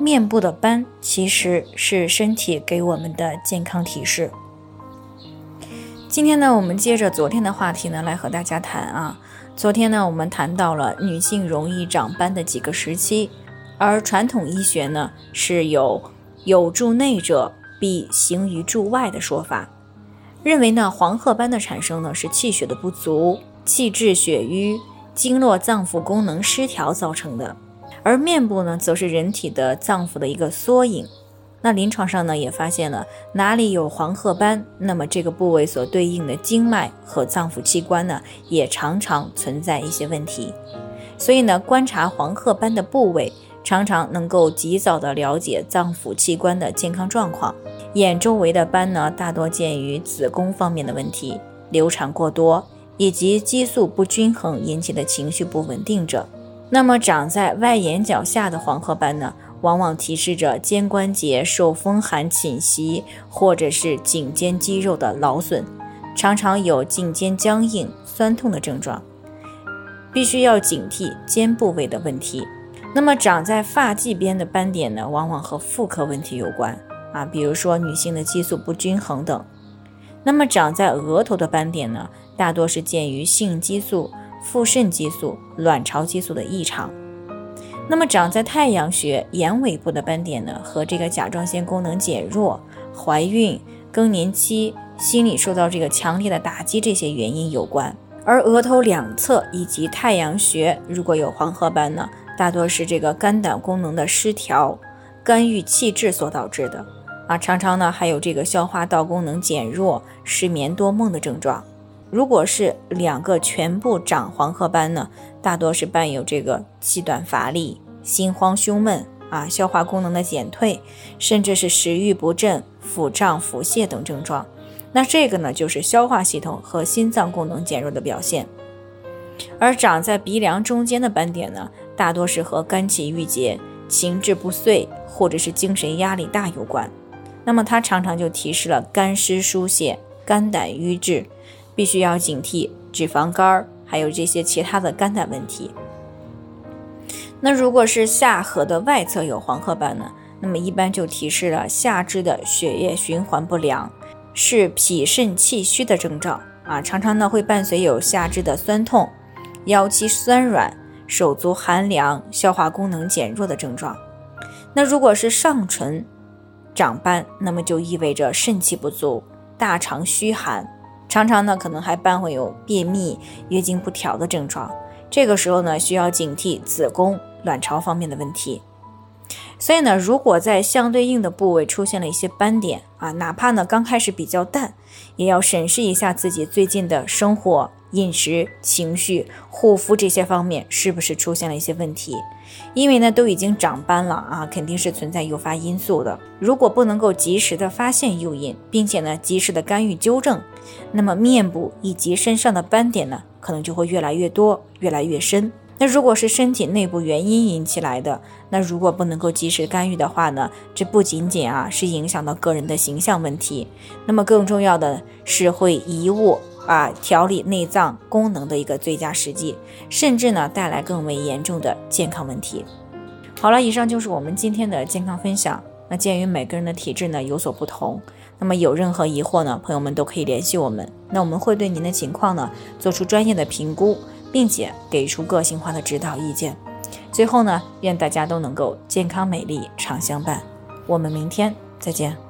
面部的斑其实是身体给我们的健康提示。今天呢，我们接着昨天的话题呢，来和大家谈啊。昨天呢，我们谈到了女性容易长斑的几个时期，而传统医学呢是有“有助内者必行于助外”的说法，认为呢黄褐斑的产生呢是气血的不足、气滞血瘀、经络脏腑功能失调造成的。而面部呢，则是人体的脏腑的一个缩影。那临床上呢，也发现了哪里有黄褐斑，那么这个部位所对应的经脉和脏腑器官呢，也常常存在一些问题。所以呢，观察黄褐斑的部位，常常能够及早的了解脏腑器官的健康状况。眼周围的斑呢，大多见于子宫方面的问题、流产过多以及激素不均衡引起的情绪不稳定者。那么长在外眼角下的黄褐斑呢，往往提示着肩关节受风寒侵袭，或者是颈肩肌肉的劳损，常常有颈肩僵硬、酸痛的症状，必须要警惕肩部位的问题。那么长在发际边的斑点呢，往往和妇科问题有关啊，比如说女性的激素不均衡等。那么长在额头的斑点呢，大多是见于性激素。副肾激素、卵巢激素的异常，那么长在太阳穴眼尾部的斑点呢，和这个甲状腺功能减弱、怀孕、更年期、心理受到这个强烈的打击这些原因有关。而额头两侧以及太阳穴如果有黄褐斑呢，大多是这个肝胆功能的失调、肝郁气滞所导致的啊，常常呢还有这个消化道功能减弱、失眠多梦的症状。如果是两个全部长黄褐斑呢，大多是伴有这个气短乏力、心慌胸闷啊、消化功能的减退，甚至是食欲不振、腹胀、腹泻等症状。那这个呢，就是消化系统和心脏功能减弱的表现。而长在鼻梁中间的斑点呢，大多是和肝气郁结、情志不遂或者是精神压力大有关。那么它常常就提示了肝湿疏泄、肝胆瘀滞。必须要警惕脂肪肝儿，还有这些其他的肝胆问题。那如果是下颌的外侧有黄褐斑呢？那么一般就提示了下肢的血液循环不良，是脾肾气虚的征兆啊。常常呢会伴随有下肢的酸痛、腰膝酸软、手足寒凉、消化功能减弱的症状。那如果是上唇长斑，那么就意味着肾气不足，大肠虚寒。常常呢，可能还伴会有便秘、月经不调的症状。这个时候呢，需要警惕子宫、卵巢方面的问题。所以呢，如果在相对应的部位出现了一些斑点啊，哪怕呢刚开始比较淡，也要审视一下自己最近的生活。饮食、情绪、护肤这些方面是不是出现了一些问题？因为呢都已经长斑了啊，肯定是存在诱发因素的。如果不能够及时的发现诱因，并且呢及时的干预纠正，那么面部以及身上的斑点呢可能就会越来越多、越来越深。那如果是身体内部原因引起来的，那如果不能够及时干预的话呢，这不仅仅啊是影响到个人的形象问题，那么更重要的是会贻误。啊，调理内脏功能的一个最佳时机，甚至呢带来更为严重的健康问题。好了，以上就是我们今天的健康分享。那鉴于每个人的体质呢有所不同，那么有任何疑惑呢，朋友们都可以联系我们。那我们会对您的情况呢做出专业的评估，并且给出个性化的指导意见。最后呢，愿大家都能够健康美丽常相伴。我们明天再见。